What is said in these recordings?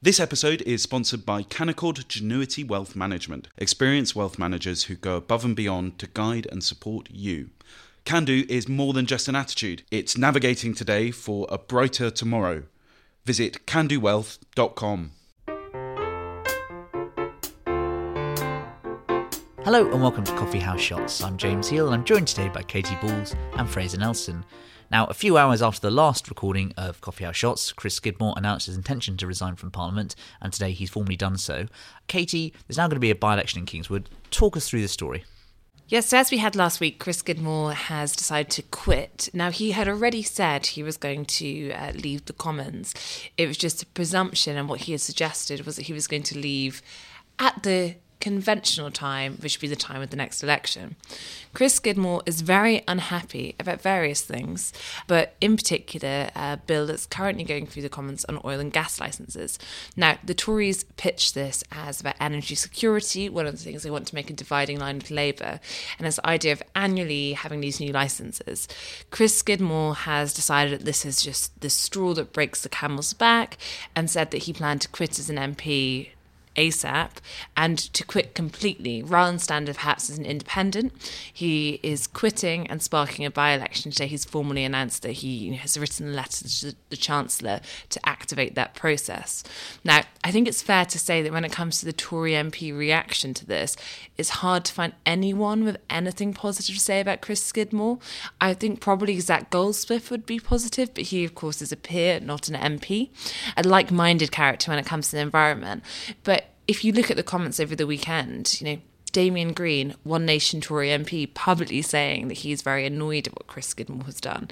This episode is sponsored by Canaccord Genuity Wealth Management, experienced wealth managers who go above and beyond to guide and support you. Can do is more than just an attitude, it's navigating today for a brighter tomorrow. Visit candowealth.com. Hello and welcome to Coffee House Shots. I'm James Heale and I'm joined today by Katy Balls and Fraser Nelson. Now, a few hours after the last recording of Coffee House Shots, Chris Skidmore announced his intention to resign from Parliament, and today he's formally done so. Katy, there's now going to be a by election in Kingswood. Talk us through the story. Yes, so as we had last week, Chris Skidmore has decided to quit. Now, he had already said he was going to uh, leave the Commons. It was just a presumption, and what he had suggested was that he was going to leave at the conventional time, which would be the time of the next election. Chris Skidmore is very unhappy about various things, but in particular, a bill that's currently going through the Commons on oil and gas licenses. Now, the Tories pitch this as about energy security, one of the things they want to make a dividing line with Labour, and this idea of annually having these new licenses. Chris Skidmore has decided that this is just the straw that breaks the camel's back and said that he planned to quit as an MP ASAP and to quit completely rather than stand perhaps as an independent. He is quitting and sparking a by election today. He's formally announced that he has written a letter to the Chancellor to activate that process. Now, I think it's fair to say that when it comes to the Tory MP reaction to this, it's hard to find anyone with anything positive to say about Chris Skidmore. I think probably Zac Goldsmith would be positive, but he, of course, is a peer, not an MP, a like minded character when it comes to the environment. But if you look at the comments over the weekend, you know, Damian Green, One Nation Tory MP, publicly saying that he's very annoyed at what Chris Skidmore has done.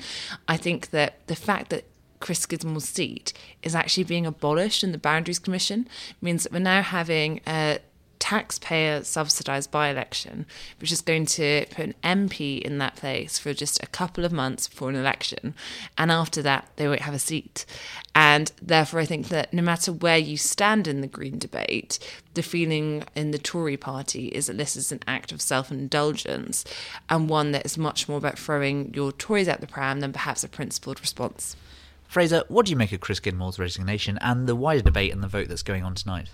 I think that the fact that Chris Skidmore's seat is actually being abolished in the Boundaries Commission means that we're now having a taxpayer subsidised by election, which is going to put an MP in that place for just a couple of months before an election. And after that, they won't have a seat. And therefore, I think that no matter where you stand in the Green debate, the feeling in the Tory party is that this is an act of self indulgence and one that is much more about throwing your Tories at the pram than perhaps a principled response. Fraser, what do you make of Chris Skidmore's resignation and the wider debate and the vote that's going on tonight?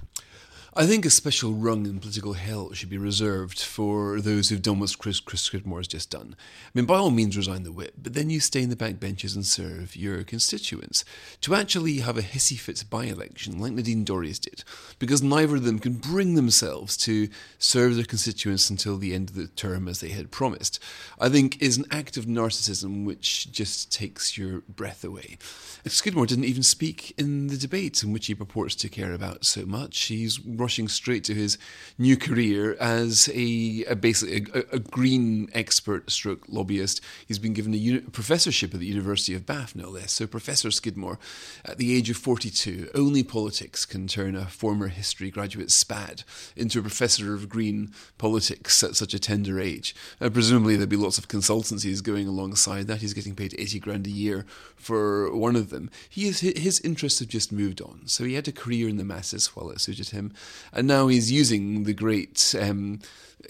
I think a special rung in political hell should be reserved for those who've done what Chris, Chris Skidmore has just done. I mean, by all means, resign the whip, but then you stay in the back benches and serve your constituents. To actually have a hissy fit by election, like Nadine Dorries did, because neither of them can bring themselves to serve their constituents until the end of the term as they had promised, I think is an act of narcissism which just takes your breath away. Skidmore didn't even speak in the debate in which he purports to care about so much. He's rushing straight to his new career as a, a basically a, a, green expert stroke lobbyist. He's been given a uni- professorship at the University of Bath, no less. So Professor Skidmore, at the age of 42, only politics can turn a former history graduate spad into a professor of green politics at such a tender age. Uh, presumably there'll be lots of consultancies going alongside that. He's getting paid 80 grand a year for one of them. He is, his interests have just moved on. So he had a career in the masses while it suited him and now he's using the great um,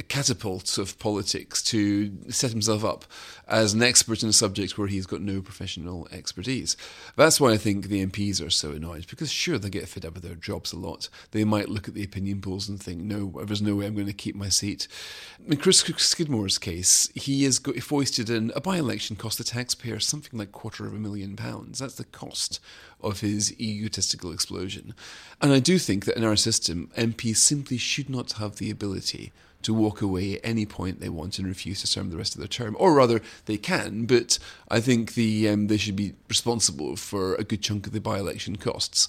catapult of politics to set himself up as an expert in a subject where he's got no professional expertise. That's why I think the MPs are so annoyed, because sure, they get fed up with their jobs a lot. They might look at the opinion polls and think, no, there's no way I'm going to keep my seat. In Chris Skidmore's case, he got foisted in a by election cost the taxpayer something like quarter of a million pounds. That's the cost of his egotistical explosion. And I do think that in our system, MPs simply should not have the ability to walk away at any point they want and refuse to serve the rest of their term. Or rather, they can, but I think the um, they should be responsible for a good chunk of the by election costs.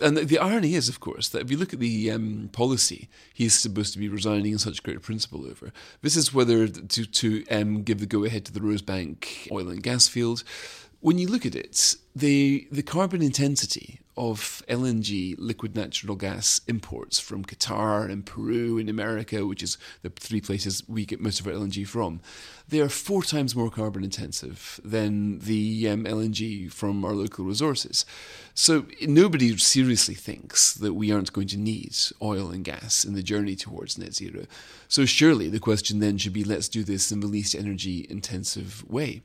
And the, the, irony is, of course, that if you look at the um, policy he's supposed to be resigning in such great principle over, this is whether to, to um, give the go ahead to the Rosebank oil and gas field when you look at it, the the carbon intensity of LNG, liquid natural gas imports from Qatar and Peru and America, which is the three places we get most of our LNG from, they are four times more carbon intensive than the um, LNG from our local resources. So nobody seriously thinks that we aren't going to need oil and gas in the journey towards net zero. So surely the question then should be let's do this in the least energy intensive way.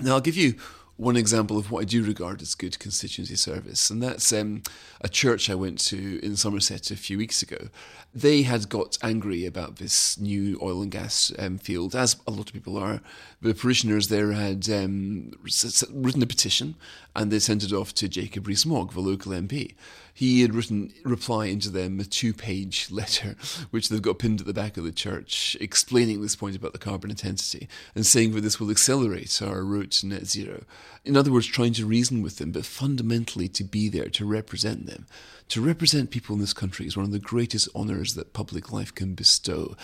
Now, I'll give you one example of what I do regard as good constituency service, and that's um, a church I went to in Somerset a few weeks ago. They had got angry about this new oil and gas um, field, as a lot of people are. The parishioners there had um, written a petition and they sent it off to Jacob Rees-Mogg, the local MP. He had written reply into them a two-page letter, which they've got pinned at the back of the church, explaining this point about the carbon intensity and saying that this will accelerate our road to net zero. In other words, trying to reason with them, but fundamentally to be there to represent them. To represent people in this country is one of the greatest honours that public life can bestow.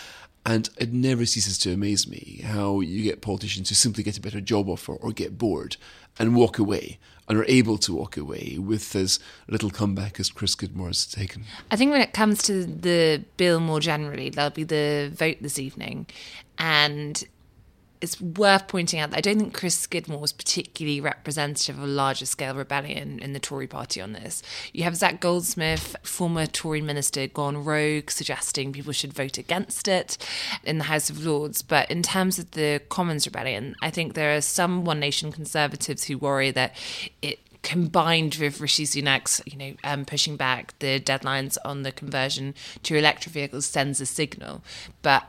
And it never ceases to amaze me how you get politicians who simply get a better job offer or get bored and walk away and are able to walk away with as little comeback as Chris Skidmore has taken. I think when it comes to the bill more generally, there'll be the vote this evening. And it's worth pointing out that I don't think Chris Skidmore was particularly representative of a larger scale rebellion in the Tory party on this. You have Zac Goldsmith, former Tory minister, gone rogue, suggesting people should vote against it in the House of Lords. But in terms of the Commons rebellion, I think there are some One Nation conservatives who worry that it combined with Rishi Sunak's, you know, um, pushing back the deadlines on the conversion to electric vehicles sends a signal. But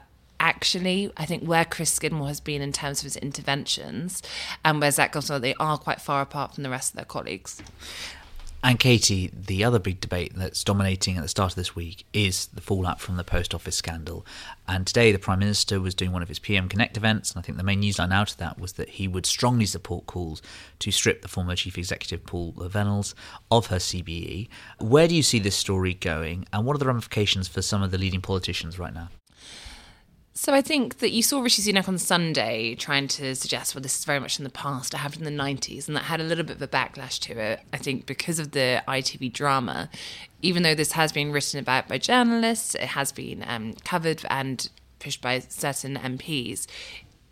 actually, I think where Chris Skidmore has been in terms of his interventions and where Zac Goldsmith, they are quite far apart from the rest of their colleagues. And Katy, the other big debate that's dominating at the start of this week is the fallout from the post office scandal. And today, the Prime Minister was doing one of his PM Connect events, and I think the main newsline out of that was that he would strongly support calls to strip the former Chief Executive Paula Vennells of her CBE. Where do you see this story going, and what are the ramifications for some of the leading politicians right now? So I think that you saw Rishi Sunak on Sunday trying to suggest, well, this is very much in the past. It happened in the 90s, and that had a little bit of a backlash to it. I think because of the ITV drama, even though this has been written about by journalists, it has been um, covered and pushed by certain MPs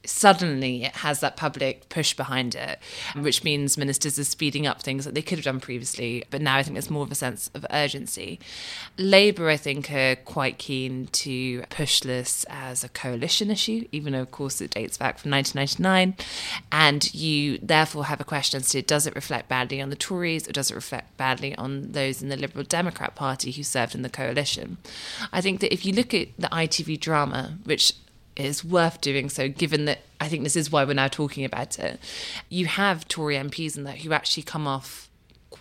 suddenly it has that public push behind it, mm. which means ministers are speeding up things that they could have done previously. But now I think there's more of a sense of urgency. Labour, I think, are quite keen to push this as a coalition issue, even though, of course, it dates back from 1999. And you therefore have a question as to does it reflect badly on the Tories or does it reflect badly on those in the Liberal Democrat Party who served in the coalition? I think that if you look at the ITV drama, which is worth doing so, given that I think this is why we're now talking about it. You have Tory MPs in there who actually come off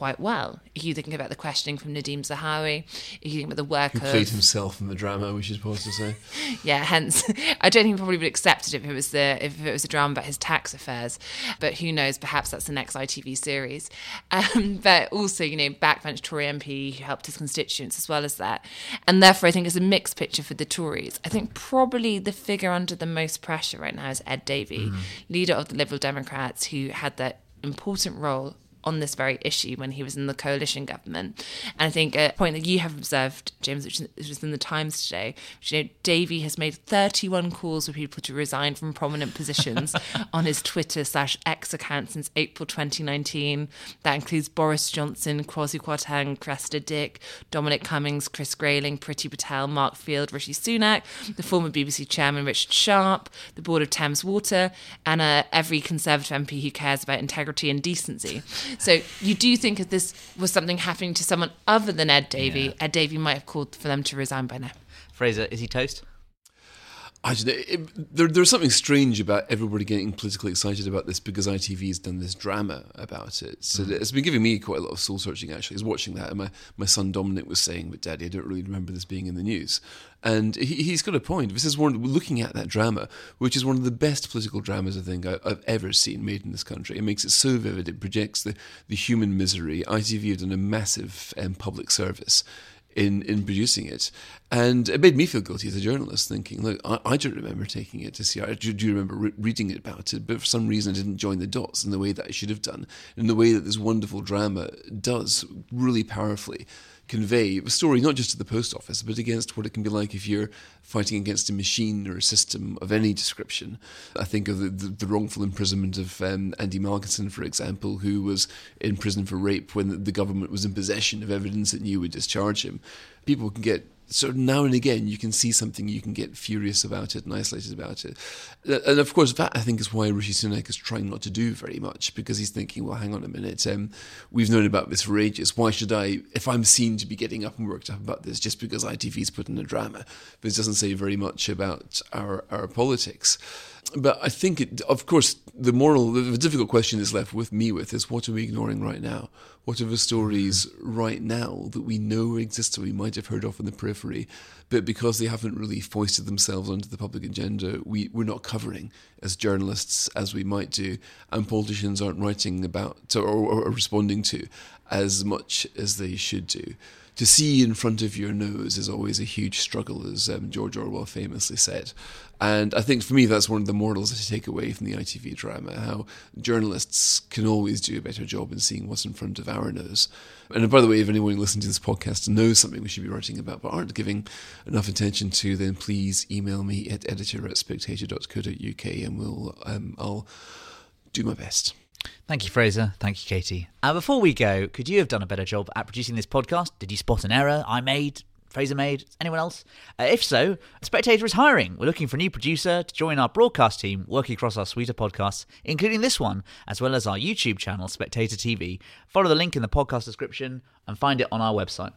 quite well. If you think about the questioning from Nadhim Zahawi, if you think about the work Who of played himself in the drama, we should supposed to say. yeah, hence I don't think he probably would accept it if it was the if it was a drama about his tax affairs. But who knows? Perhaps that's the next ITV series. Um, but also, you know, backbench Tory MP who helped his constituents as well as that, and therefore I think it's a mixed picture for the Tories. I think probably the figure under the most pressure right now is Ed Davey, leader of the Liberal Democrats, who had that important role on this very issue when he was in the coalition government. And I think a point that you have observed, James, which was in the Times today, which, you know, Davey has made 31 calls for people to resign from prominent positions on his Twitter slash X account since April 2019. That includes Boris Johnson, Kwasi Kwarteng, Cressida Dick, Dominic Cummings, Chris Grayling, Priti Patel, Mark Field, Rishi Sunak, the former BBC chairman Richard Sharp, the board of Thames Water, and uh, every Conservative MP who cares about integrity and decency. So you do think if this was something happening to someone other than Ed Davey, Yeah. Ed Davey might have called for them to resign by now. Fraser, is he toast? I don't know. It, there, there's something strange about everybody getting politically excited about this because ITV has done this drama about it. So it's been giving me quite a lot of soul searching. Actually, I was watching that, and my, my son Dominic was saying, "But Daddy, I don't really remember this being in the news." And he, he's got a point. This is one looking at that drama, which is one of the best political dramas I think I, I've ever seen made in this country. It makes it so vivid. It projects the the human misery. ITV have done a massive um, public service in in producing it, and it made me feel guilty as a journalist, thinking, look, I, I don't remember taking it to see. I do, do remember re- reading about it, but for some reason I didn't join the dots in the way that I should have done, in the way that this wonderful drama does really powerfully convey a story not just to the post office, but against what it can be like if you're fighting against a machine or a system of any description. I think of the, the, the wrongful imprisonment of um, Andy Malkinson, for example, who was in prison for rape when the government was in possession of evidence that knew would discharge him. People can get sort of now and again you can see something, you can get furious about it and isolated about it. And of course, that I think is why Rishi Sunak is trying not to do very much because he's thinking, well, hang on a minute, um, we've known about this for ages. Why should I, if I'm seen to be getting up and worked up about this just because ITV's put in a drama? This doesn't say very much about our, our politics but I think, it, of course, the moral, the difficult question is left with me with is what are we ignoring right now? What are the stories mm-hmm. right now that we know exist or we might have heard of in the periphery, but because they haven't really foisted themselves onto the public agenda, we, we're not covering as journalists as we might do, and politicians aren't writing about or, or responding to as much as they should do to see in front of your nose is always a huge struggle, as um, George Orwell famously said. And I think for me, that's one of the morals I take away from the ITV drama how journalists can always do a better job in seeing what's in front of our nose. And by the way, if anyone listening to this podcast knows something we should be writing about but aren't giving enough attention to, then please email me at editor at spectator.co.uk and we'll, um, I'll do my best. Thank you, Fraser. Thank you, Katy. And before we go, could you have done a better job at producing this podcast? Did you spot an error I made? Fraser made? Anyone else? Uh, if so, Spectator is hiring. We're looking for a new producer to join our broadcast team working across our suite of podcasts, including this one, as well as our YouTube channel, Spectator TV. Follow the link in the podcast description and find it on our website.